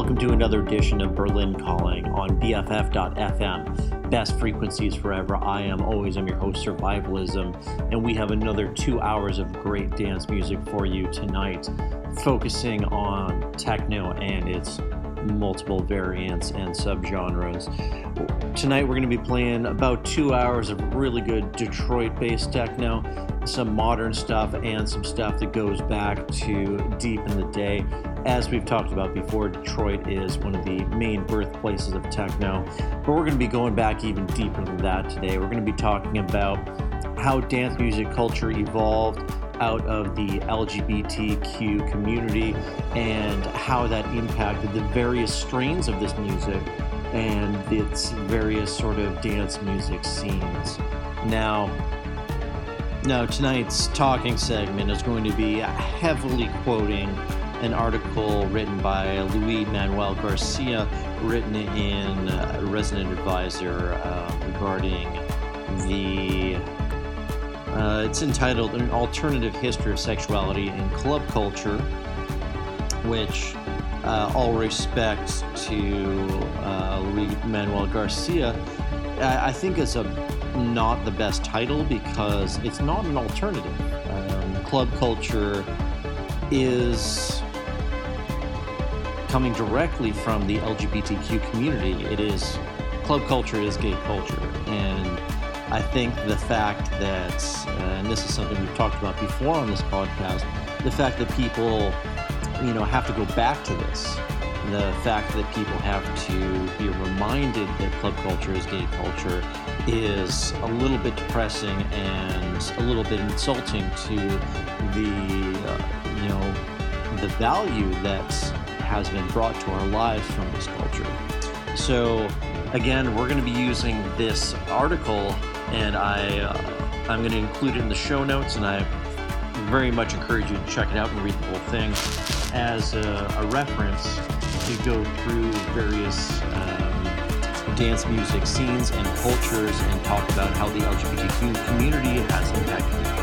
Welcome to another edition of Berlin Calling on BFF.FM. Best frequencies forever. I am always, I'm your host, Survivalism, and we have another two hours of great dance music for you tonight, focusing on techno and its multiple variants and subgenres. Tonight, we're going to be playing about two hours of really good Detroit based techno, some modern stuff, and some stuff that goes back to deep in the day as we've talked about before, Detroit is one of the main birthplaces of techno. But we're going to be going back even deeper than that today. We're going to be talking about how dance music culture evolved out of the LGBTQ community and how that impacted the various strains of this music and its various sort of dance music scenes. Now, now tonight's talking segment is going to be heavily quoting an article written by Luis Manuel Garcia, written in uh, Resident Advisor uh, regarding the. Uh, it's entitled An Alternative History of Sexuality in Club Culture, which, uh, all respect to uh, Luis Manuel Garcia, I, I think is a not the best title because it's not an alternative. Um, club culture is coming directly from the LGBTQ community. It is club culture is gay culture, and I think the fact that, uh, and this is something we've talked about before on this podcast, the fact that people, you know, have to go back to this, the fact that people have to be reminded that club culture is gay culture is a little bit depressing and a little bit insulting to the, uh, you know, the value that has been brought to our lives from this culture. So, again, we're going to be using this article, and I uh, I'm going to include it in the show notes, and I very much encourage you to check it out and read the whole thing as a, a reference to go through various um, dance music scenes and cultures and talk about how the LGBTQ community has impacted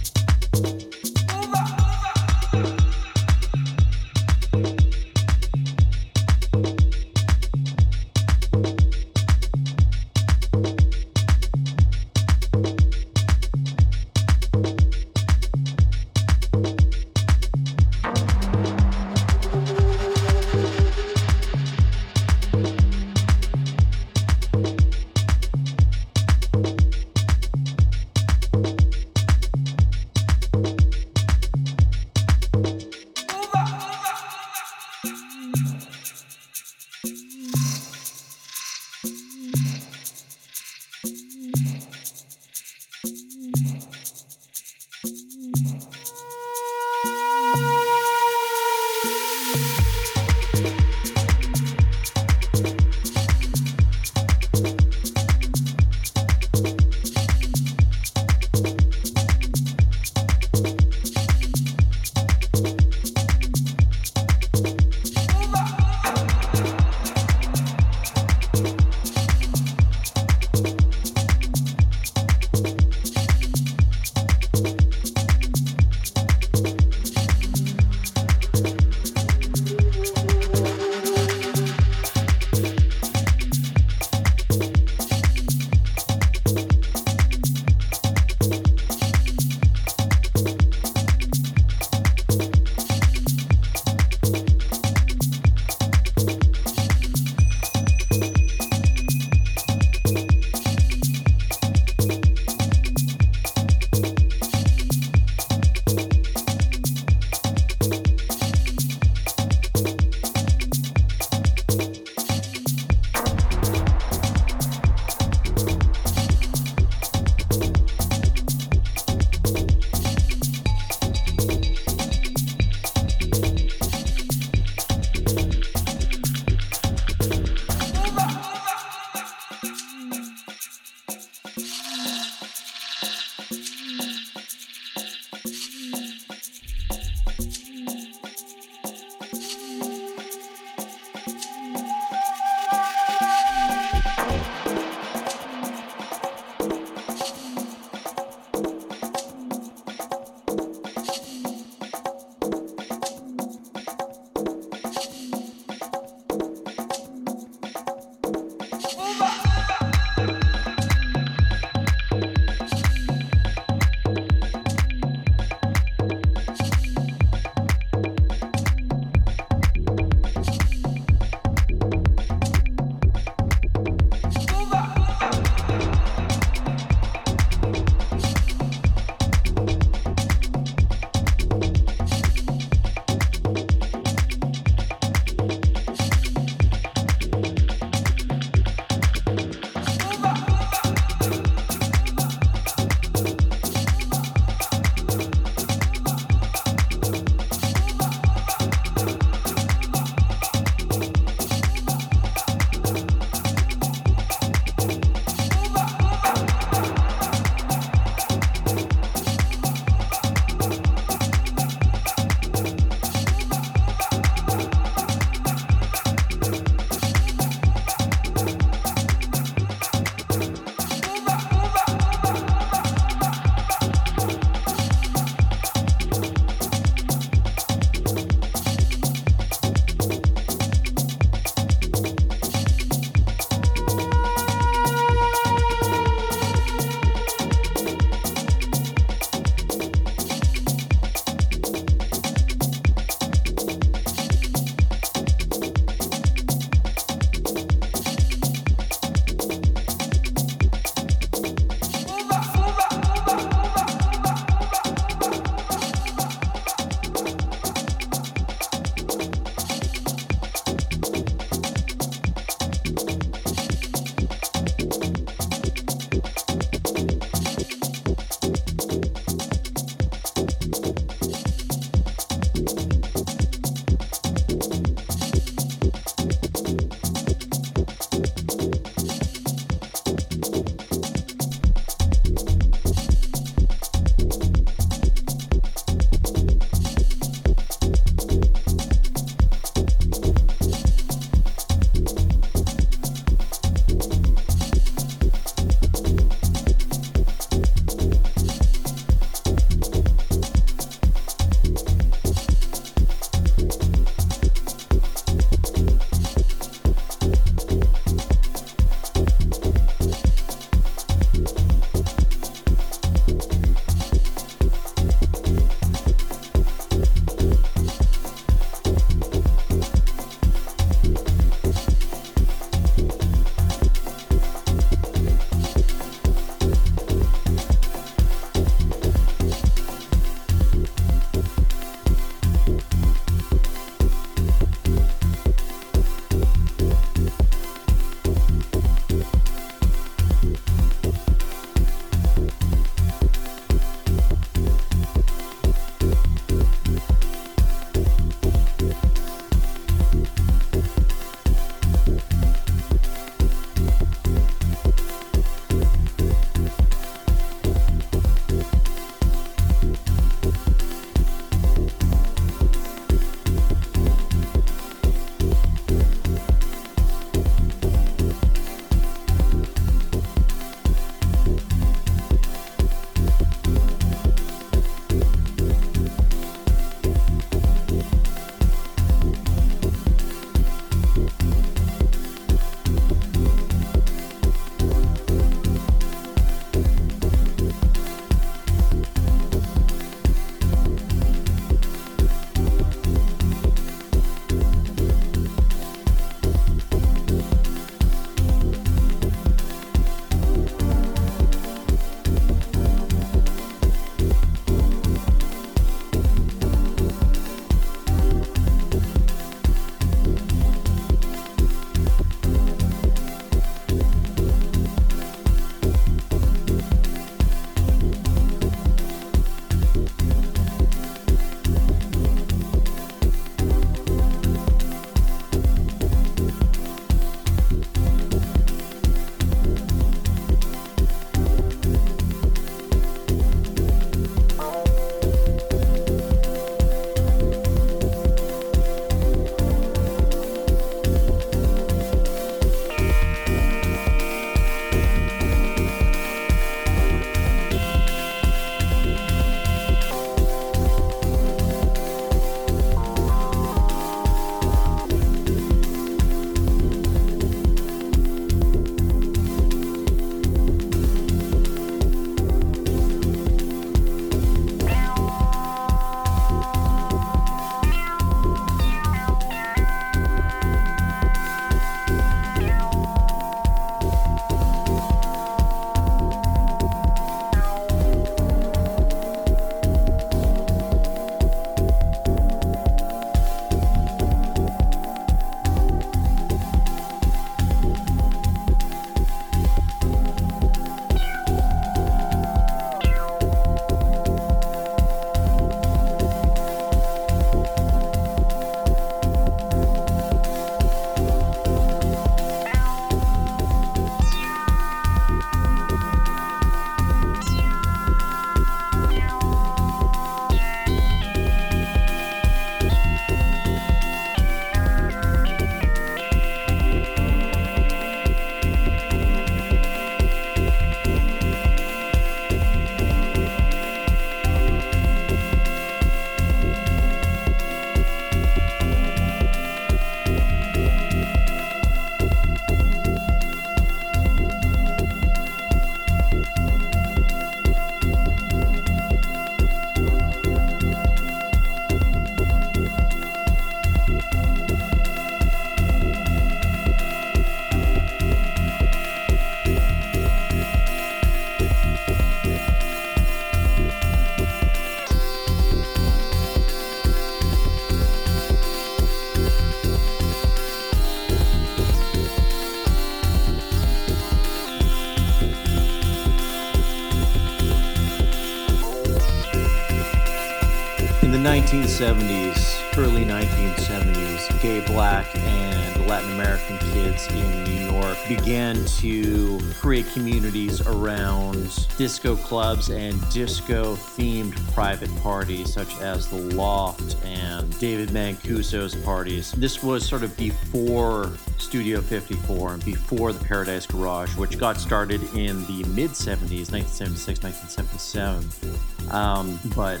1970s, early 1970s, gay, black, and Latin American kids in New York began to create communities around disco clubs and disco themed private parties, such as the Loft and David Mancuso's parties. This was sort of before Studio 54 and before the Paradise Garage, which got started in the mid 70s, 1976, 1977, um, but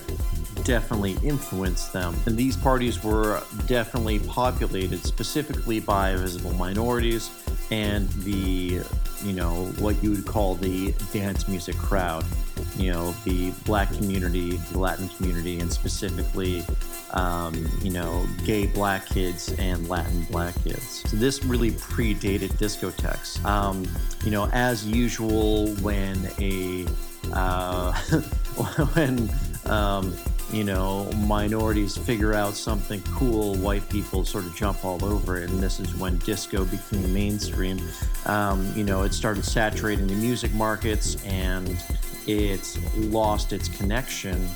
definitely influenced them. And these parties were definitely populated specifically by visible minorities and the, you know, what you would call the dance music crowd. You know, the black community, the Latin community, and specifically um, you know, gay black kids and Latin black kids. So this really predated discotheques. Um, you know, as usual, when a uh, when um, you know minorities figure out something cool, white people sort of jump all over it, and this is when disco became mainstream. Um, you know, it started saturating the music markets and it's lost its connection,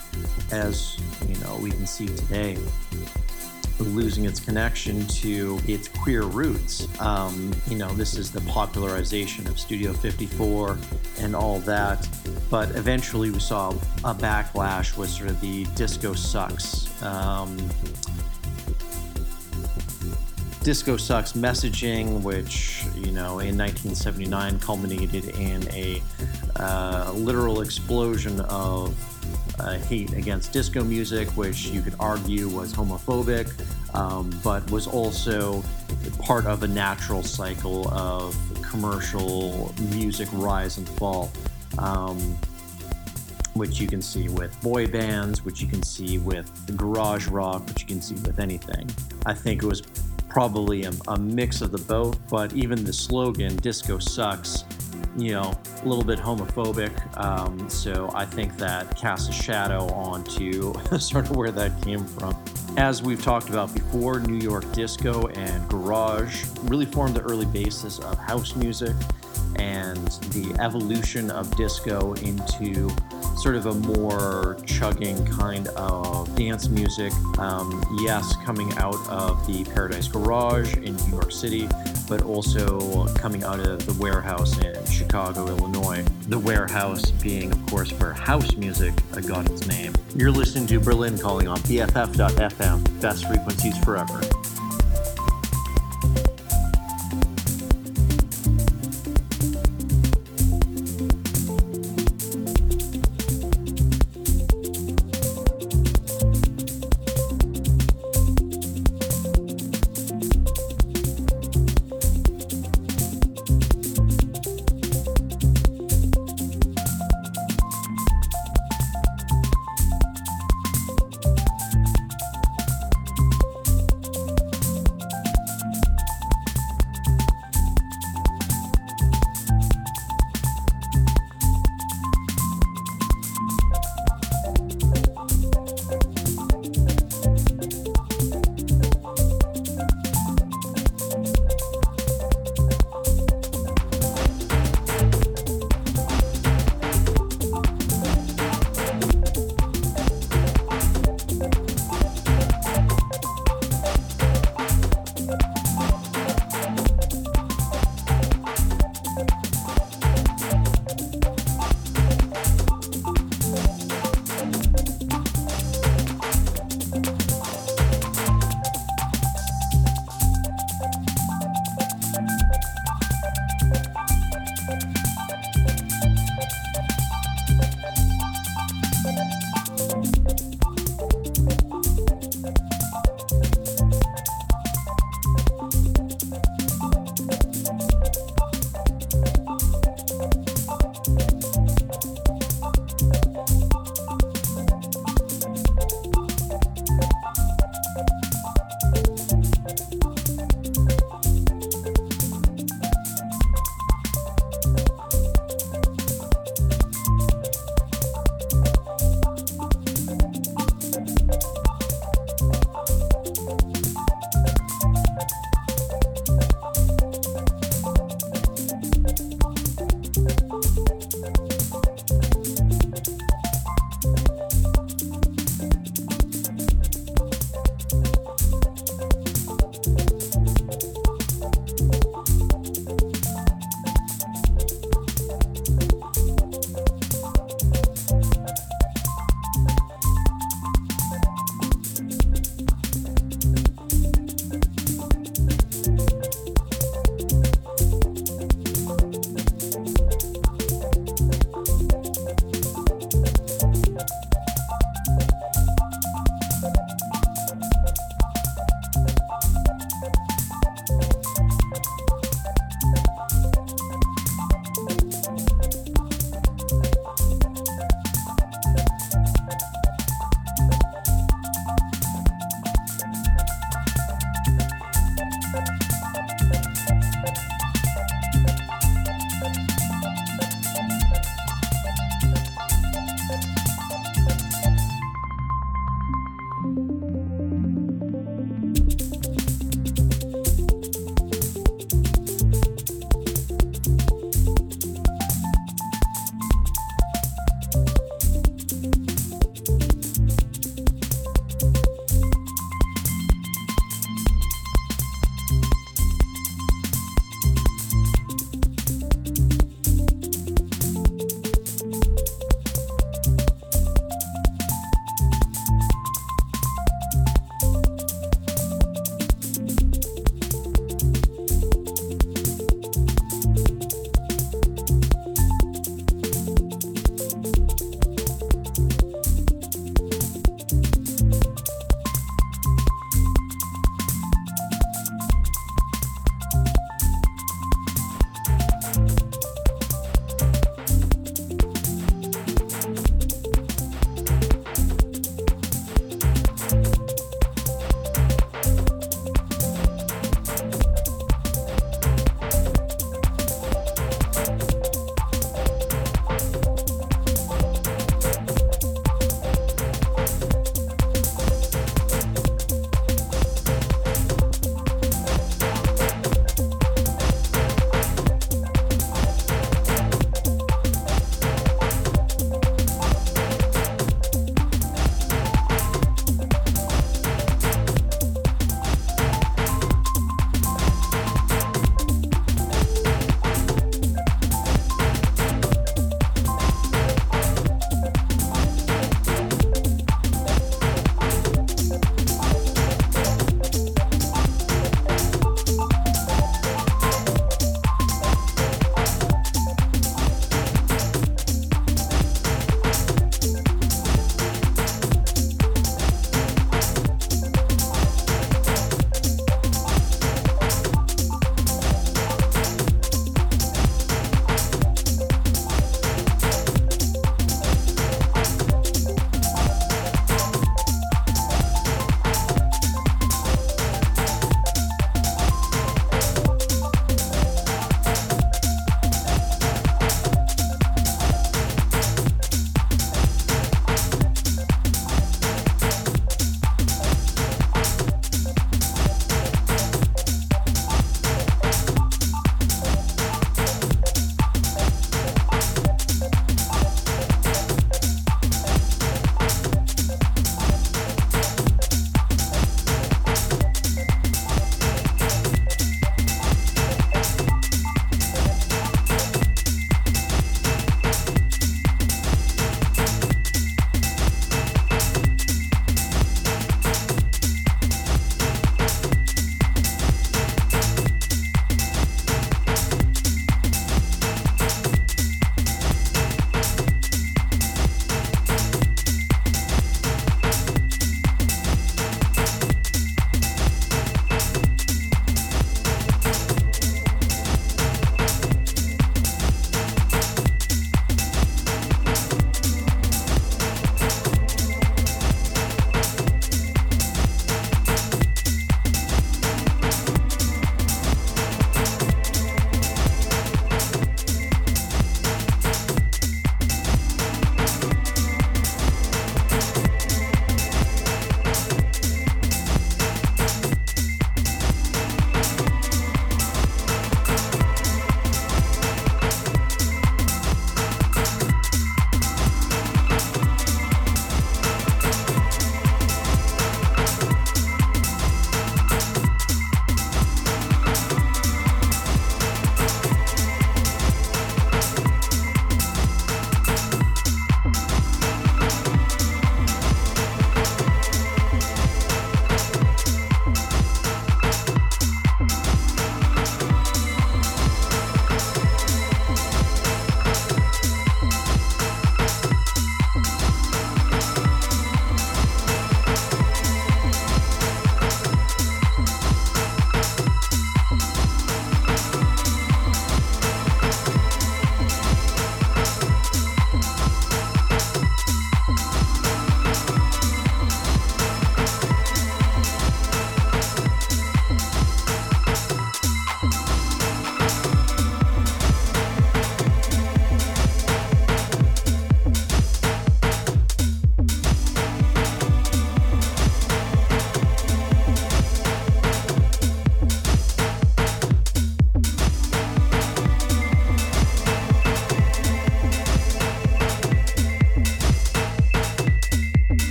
as you know we can see today, losing its connection to its queer roots. Um, you know, this is the popularization of Studio 54 and all that. But eventually, we saw a backlash with sort of the disco sucks. Um, disco sucks messaging, which you know in 1979 culminated in a uh, literal explosion of uh, hate against disco music, which you could argue was homophobic, um, but was also part of a natural cycle of commercial music rise and fall. Um, which you can see with boy bands, which you can see with garage rock, which you can see with anything. I think it was probably a, a mix of the both, but even the slogan, disco sucks, you know, a little bit homophobic. Um, so I think that casts a shadow onto sort of where that came from. As we've talked about before, New York disco and garage really formed the early basis of house music and the evolution of disco into sort of a more chugging kind of dance music. Um, yes, coming out of the Paradise Garage in New York City, but also coming out of the warehouse in Chicago, Illinois. The warehouse being, of course, where house music got its name. You're listening to Berlin calling on BFF.FM, best frequencies forever.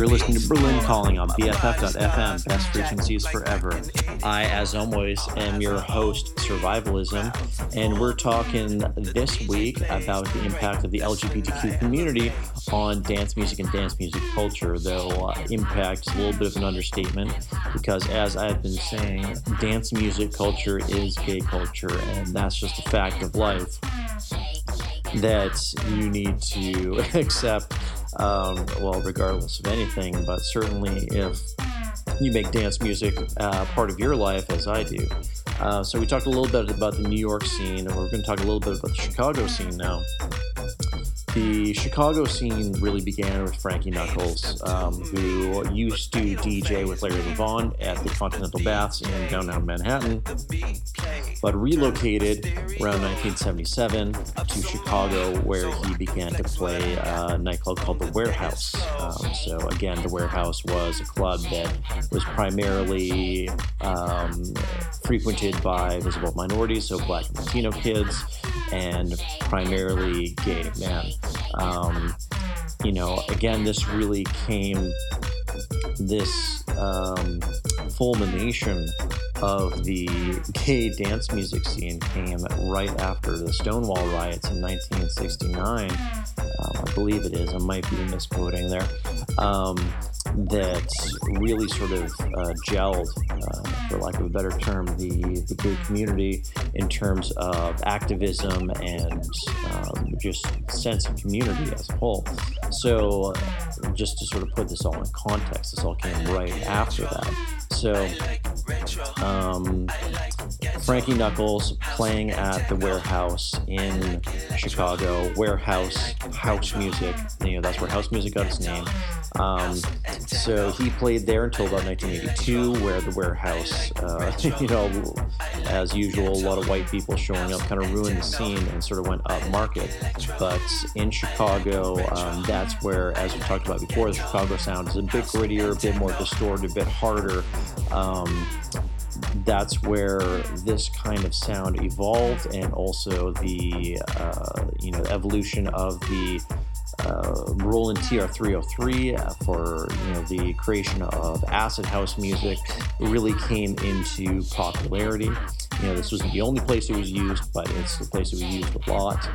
You're listening to Berlin Calling on BFF.FM, best frequencies forever. I, as always, am your host, Survivalism, and we're talking this week about the impact of the LGBTQ community on dance music and dance music culture, though uh, impact is a little bit of an understatement because, as I've been saying, dance music culture is gay culture, and that's just a fact of life that you need to accept, um, well, regardless of anything, but certainly if you make dance music uh, part of your life, as I do. Uh, so we talked a little bit about the New York scene, and we're going to talk a little bit about the Chicago scene now. The Chicago scene really began with Frankie Knuckles, um, who used to DJ with Larry Levan at the Continental Baths in downtown Manhattan, but relocated around 1977 to Chicago, where he began to play a nightclub called The Warehouse. Um, so, again, The Warehouse was a club that was primarily um, frequented by visible minorities, so black and Latino kids, and primarily gay men. Um, you know, again, this really came, this um, fulmination of the gay dance music scene came right after the Stonewall riots in 1969. Um, I believe it is. I might be misquoting there. Um, that really sort of uh, gelled, uh, for lack of a better term, the, the gay community in terms of activism and um, just sense of community as a whole. So, just to sort of put this all in context, this all came right after that. So, um, Frankie Knuckles playing at the Warehouse in Chicago. Warehouse house music. You know that's where house music got its name. Um, so he played there until about 1982, where the Warehouse, uh, you know, as usual, a lot of white people showing up kind of ruined the scene and sort of went up market. But in Chicago, um, that's where, as we talked about before, the Chicago sound is a bit grittier, a bit more distorted, a bit harder. Um, that's where this kind of sound evolved, and also the uh, you know evolution of the uh, Roland TR-303 uh, for you know the creation of acid house music really came into popularity. You know, this wasn't the only place it was used, but it's the place it was used a lot.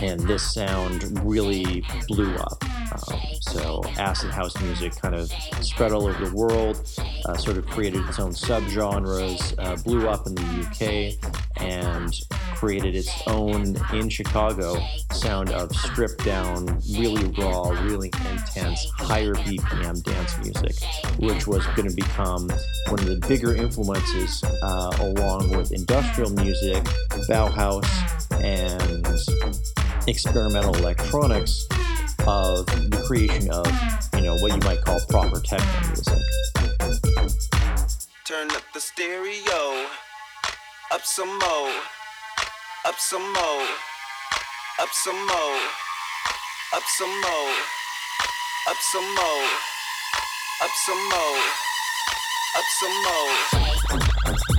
And this sound really blew up. Um, so acid house music kind of spread all over the world, uh, sort of created its own subgenres, uh, blew up in the UK, and created its own in Chicago sound of stripped down, really raw, really intense, higher BPM dance music, which was going to become one of the bigger influences uh, along with industrial music, Bauhaus, and experimental electronics of the creation of, you know, what you might call proper techno music. Turn up the stereo, up some more, up some more, up some more, up some more, up some more, up some more, up some more. Hello, you're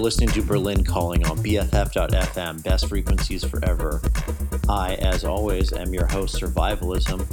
listening to Berlin Calling on BFF.FM, best frequencies forever. I, as always, am your host, Survivalism,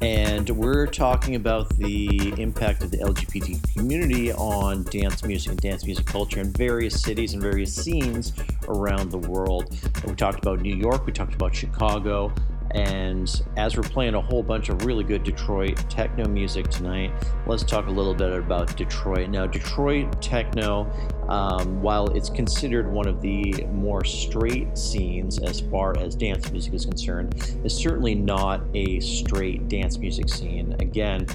and we're talking about the impact of the LGBT community on dance music and dance music culture in various cities and various scenes around the world. We talked about New York, we talked about Chicago, and as we're playing a whole bunch of really good Detroit techno music tonight, let's talk a little bit about Detroit. Now, Detroit techno, um, while it's considered one of the more straight scenes as far as dance music is concerned, is certainly not a straight dance music scene. Again,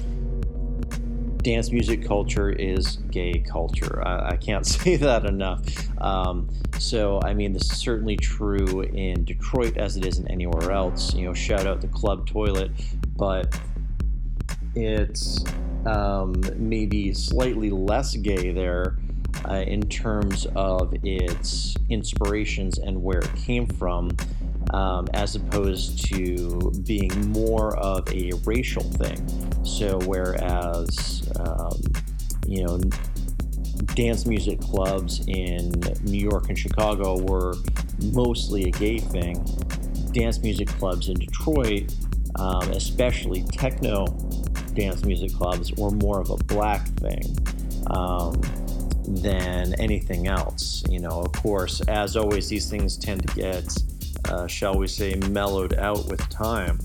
dance music culture is gay culture. I, I can't say that enough. Um, so, I mean, this is certainly true in Detroit as it is in anywhere else. You know, shout out the Club Toilet, but it's um, maybe slightly less gay there uh, in terms of its inspirations and where it came from, um, as opposed to being more of a racial thing. So, whereas, um, you know, dance music clubs in New York and Chicago were mostly a gay thing, dance music clubs in Detroit, um, especially techno dance music clubs, were more of a black thing. Um, than anything else. You know, of course, as always, these things tend to get, uh, shall we say, mellowed out with time.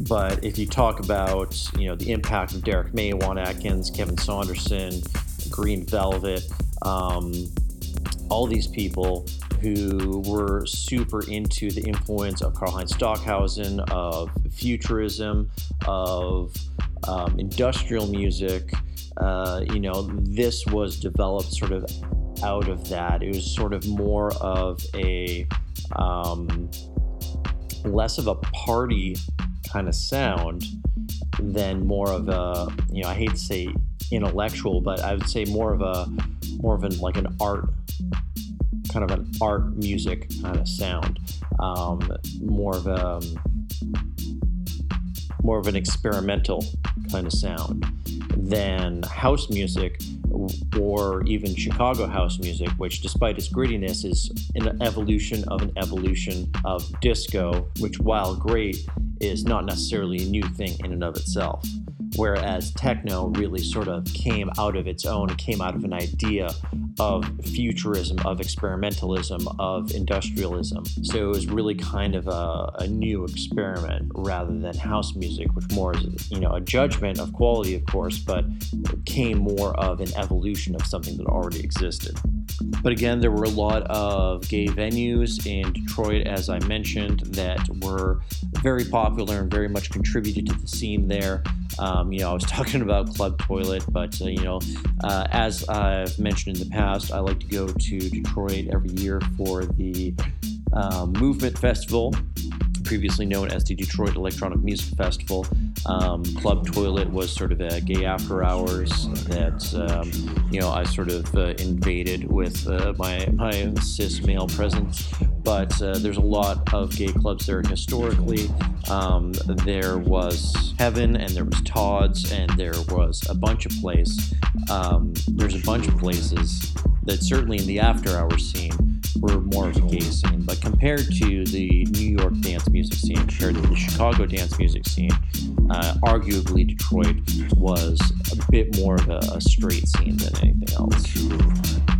But if you talk about, you know, the impact of Derrick May, Juan Atkins, Kevin Saunderson, Green Velvet, um, all these people who were super into the influence of Karlheinz Stockhausen, of futurism, of um, industrial music, uh, you know, this was developed sort of out of that. It was sort of more of a um, less of a party kind of sound than more of a, you know, I hate to say intellectual, but I would say more of a more of an like an art kind of an art music kind of sound, um, more of a more of an experimental kind of sound than house music or even Chicago house music, which, despite its grittiness, is an evolution of an evolution of disco, which, while great, is not necessarily a new thing in and of itself. Whereas techno really sort of came out of its own, came out of an idea of futurism, of experimentalism, of industrialism. So it was really kind of a, a, new experiment rather than house music, which more is, you know, a judgment of quality, of course, but came more of an evolution of something that already existed. But again, there were a lot of gay venues in Detroit, as I mentioned, that were very popular and very much contributed to the scene there. Um, you know, I was talking about Club Toilet, but uh, you know, uh, as I've mentioned in the past, I like to go to Detroit every year for the um, Movement Festival, previously known as the Detroit Electronic Music Festival. Um, Club Toilet was sort of a gay after hours that um, you know I sort of uh, invaded with uh, my my cis male presence. But uh, there's a lot of gay clubs there historically. Um, there was Heaven, and there was Todd's, and there was a bunch of places. Um, there's a bunch of places that certainly in the after hours scene were more of a gay scene. But compared to the New York dance music scene, compared to the Chicago dance music scene, uh, arguably Detroit was a bit more of a, a straight scene than anything else.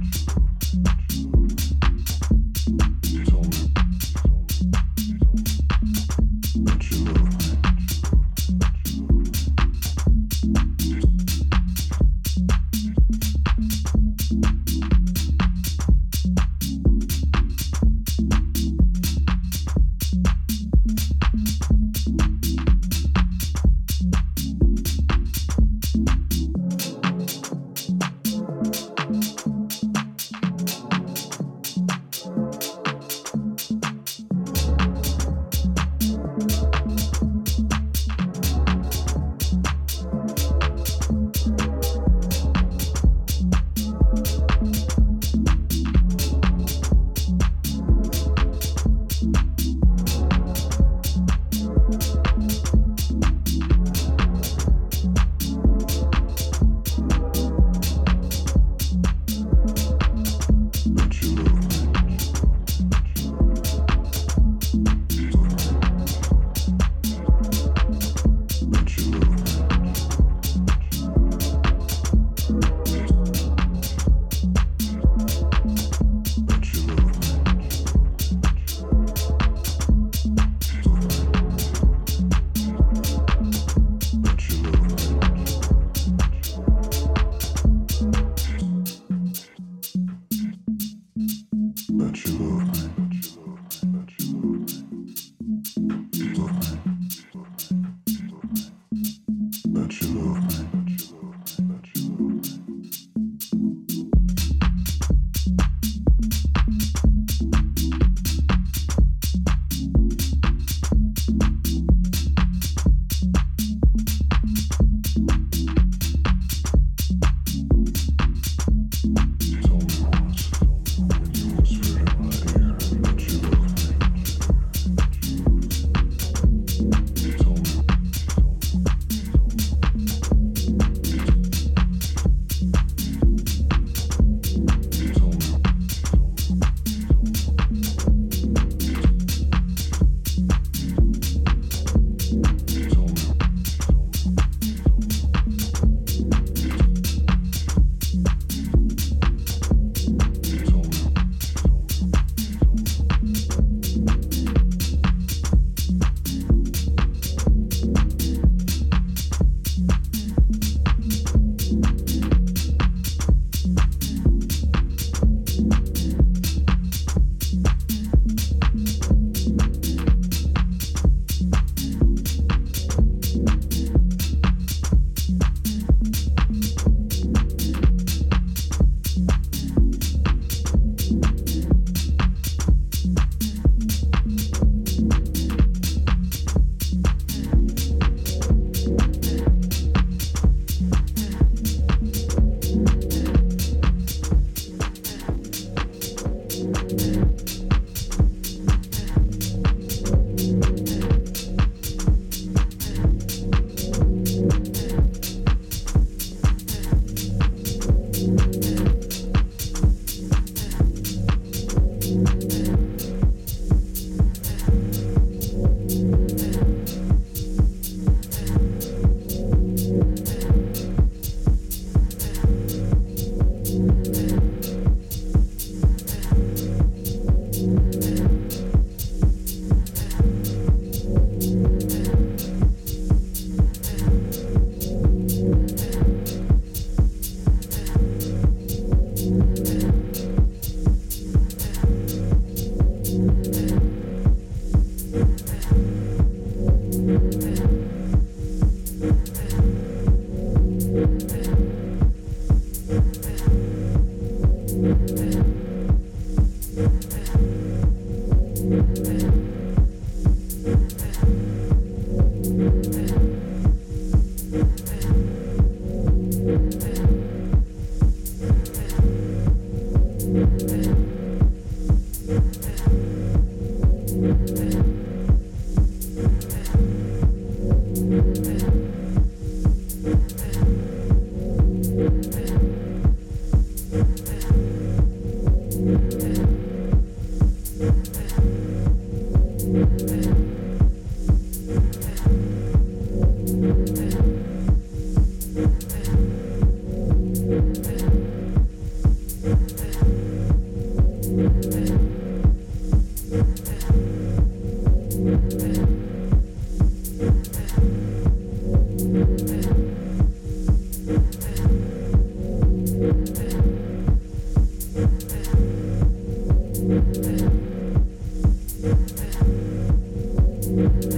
Thank you.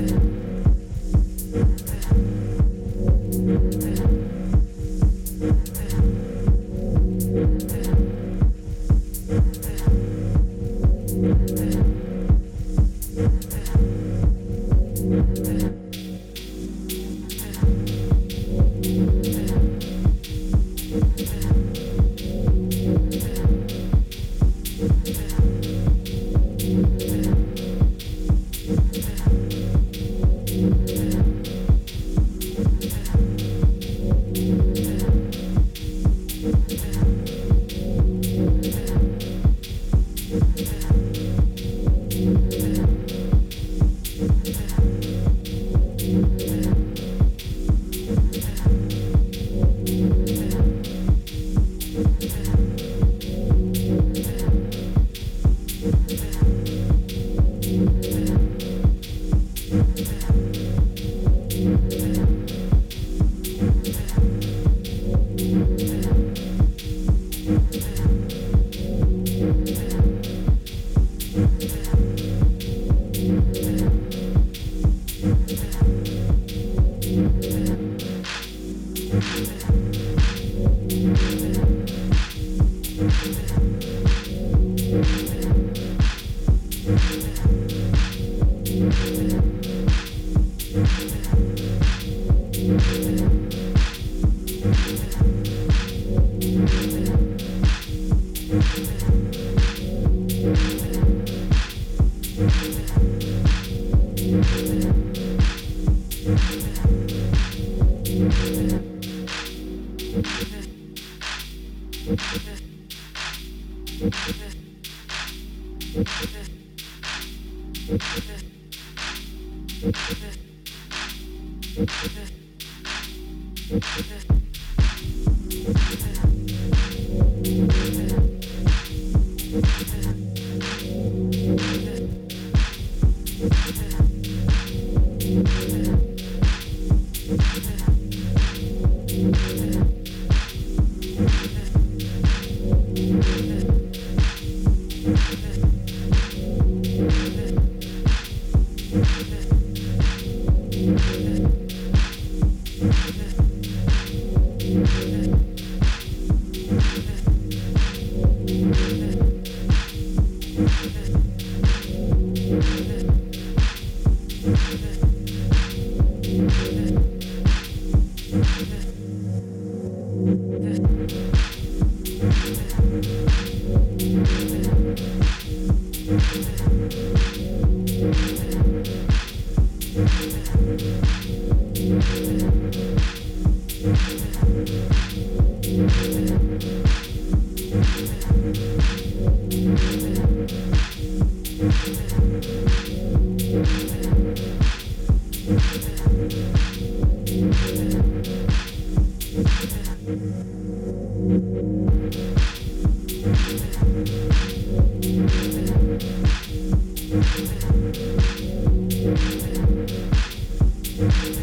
Thank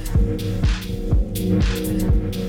you.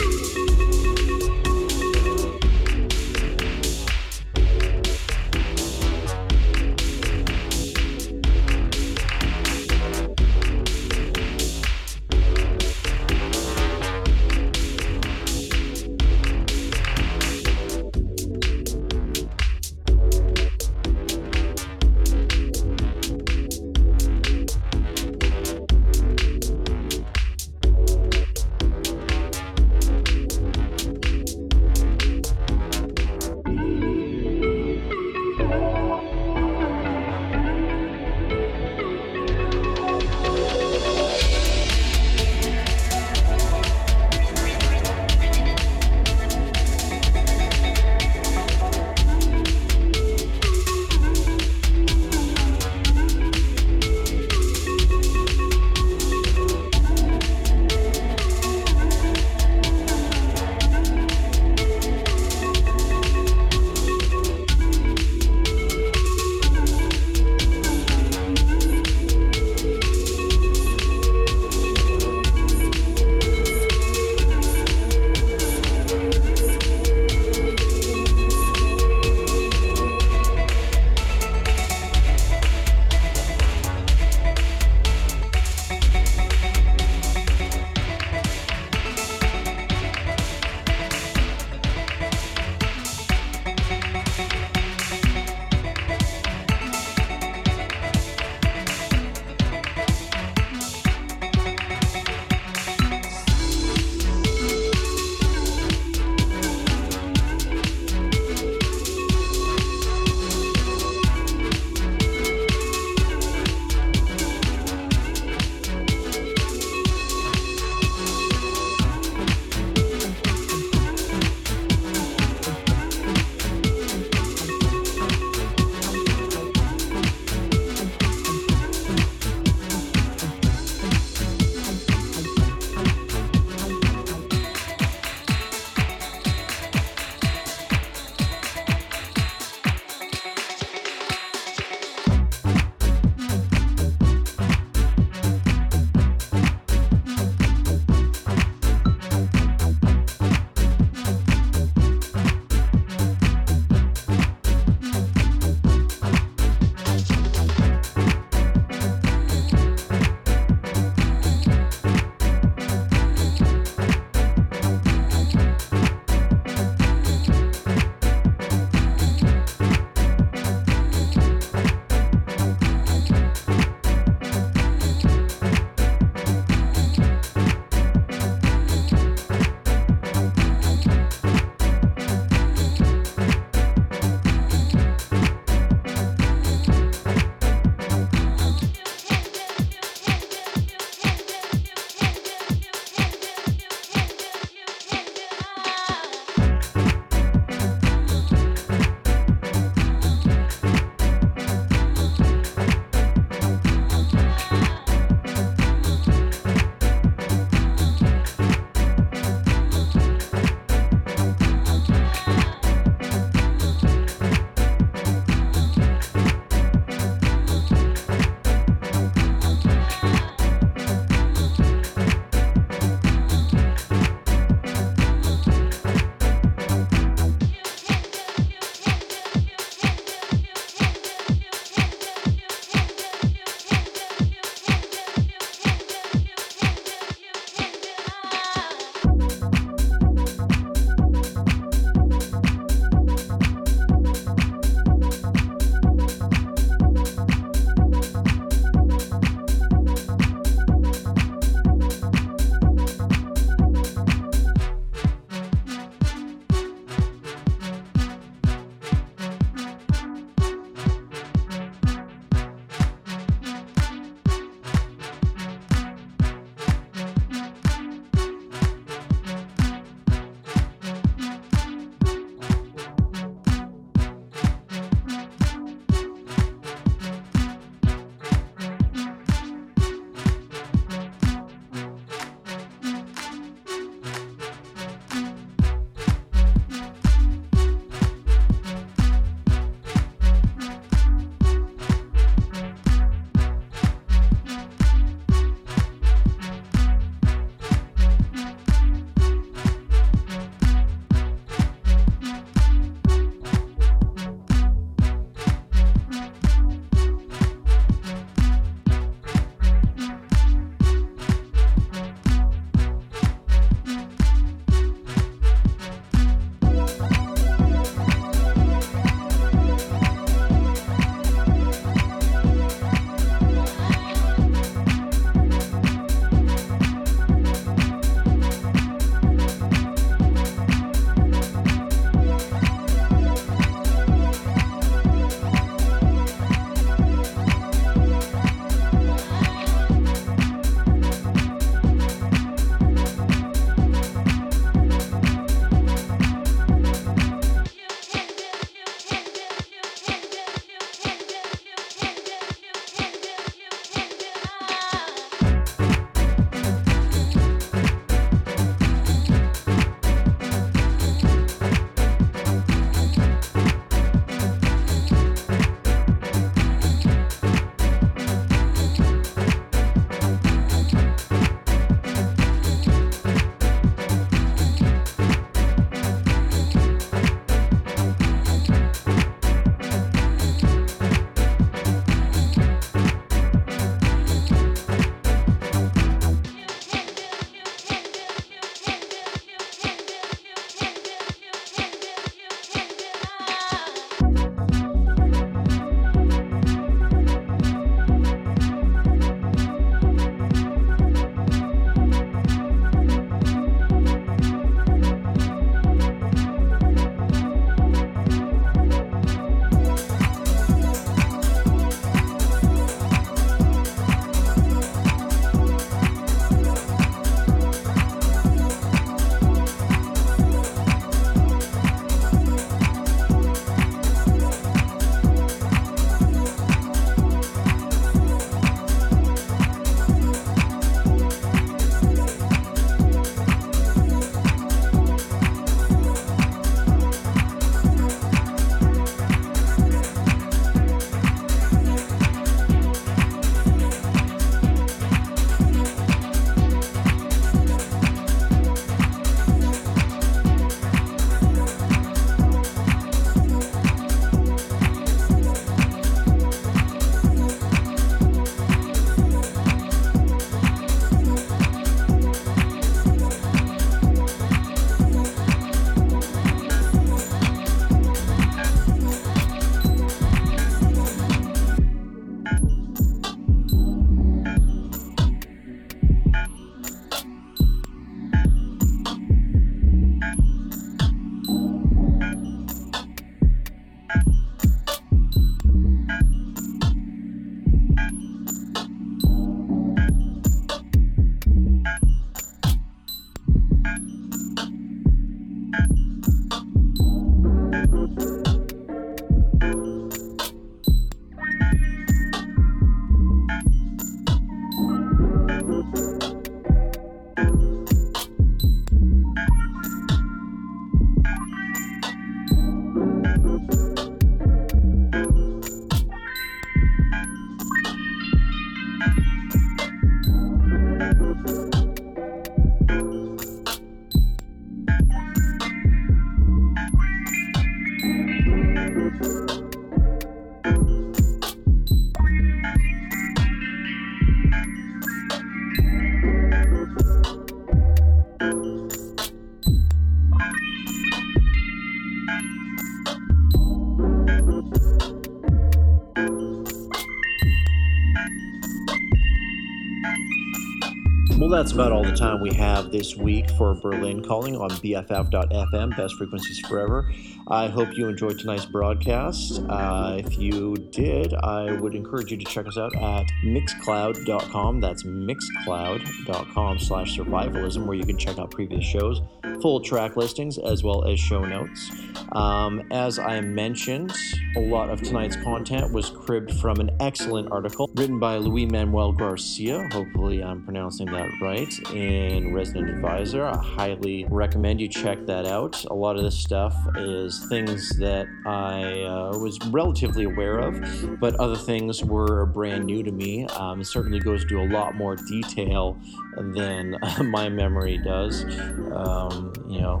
That's about all the time we have this week for Berlin Calling on BFF.FM, Best Frequencies Forever. I hope you enjoyed tonight's broadcast. Uh, if you did, I would encourage you to check us out at mixcloud.com. That's mixcloud.com slash survivalism, where you can check out previous shows, full track listings, as well as show notes. Um, as I mentioned, a lot of tonight's content was cribbed from an excellent article written by Luis Manuel Garcia. Hopefully, I'm pronouncing that right. In Resident Advisor, I highly recommend you check that out. A lot of this stuff is things that I uh, was relatively aware of, but other things were brand new to me. Um, it certainly goes into a lot more detail than my memory does. Um, you know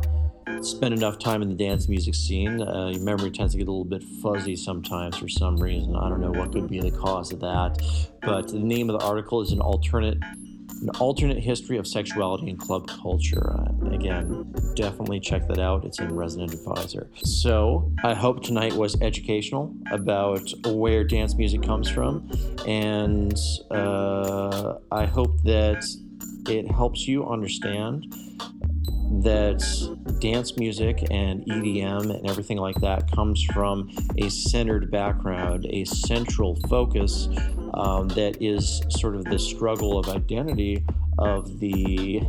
spend enough time in the dance music scene, uh, your memory tends to get a little bit fuzzy sometimes for some reason. I don't know what could be the cause of that. But the name of the article is an alternate an alternate history of sexuality and club culture. Uh, again, definitely check that out. It's in Resident Advisor. So I hope tonight was educational about where dance music comes from, and uh, I hope that it helps you understand that dance music and EDM and everything like that comes from a centered background, a central focus um, that is sort of the struggle of identity of the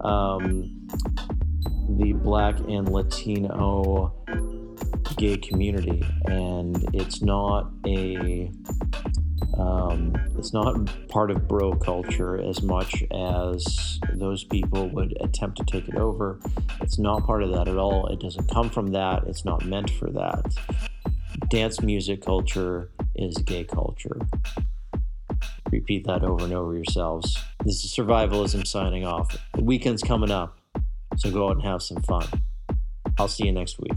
um, the Black and Latino gay community, and it's not a um, it's not part of bro culture as much as those people would attempt to take it over. It's not part of that at all. It doesn't come from that. It's not meant for that. Dance music culture is gay culture. Repeat that over and over yourselves. This is survivalism signing off. The weekend's coming up, so go out and have some fun. I'll see you next week.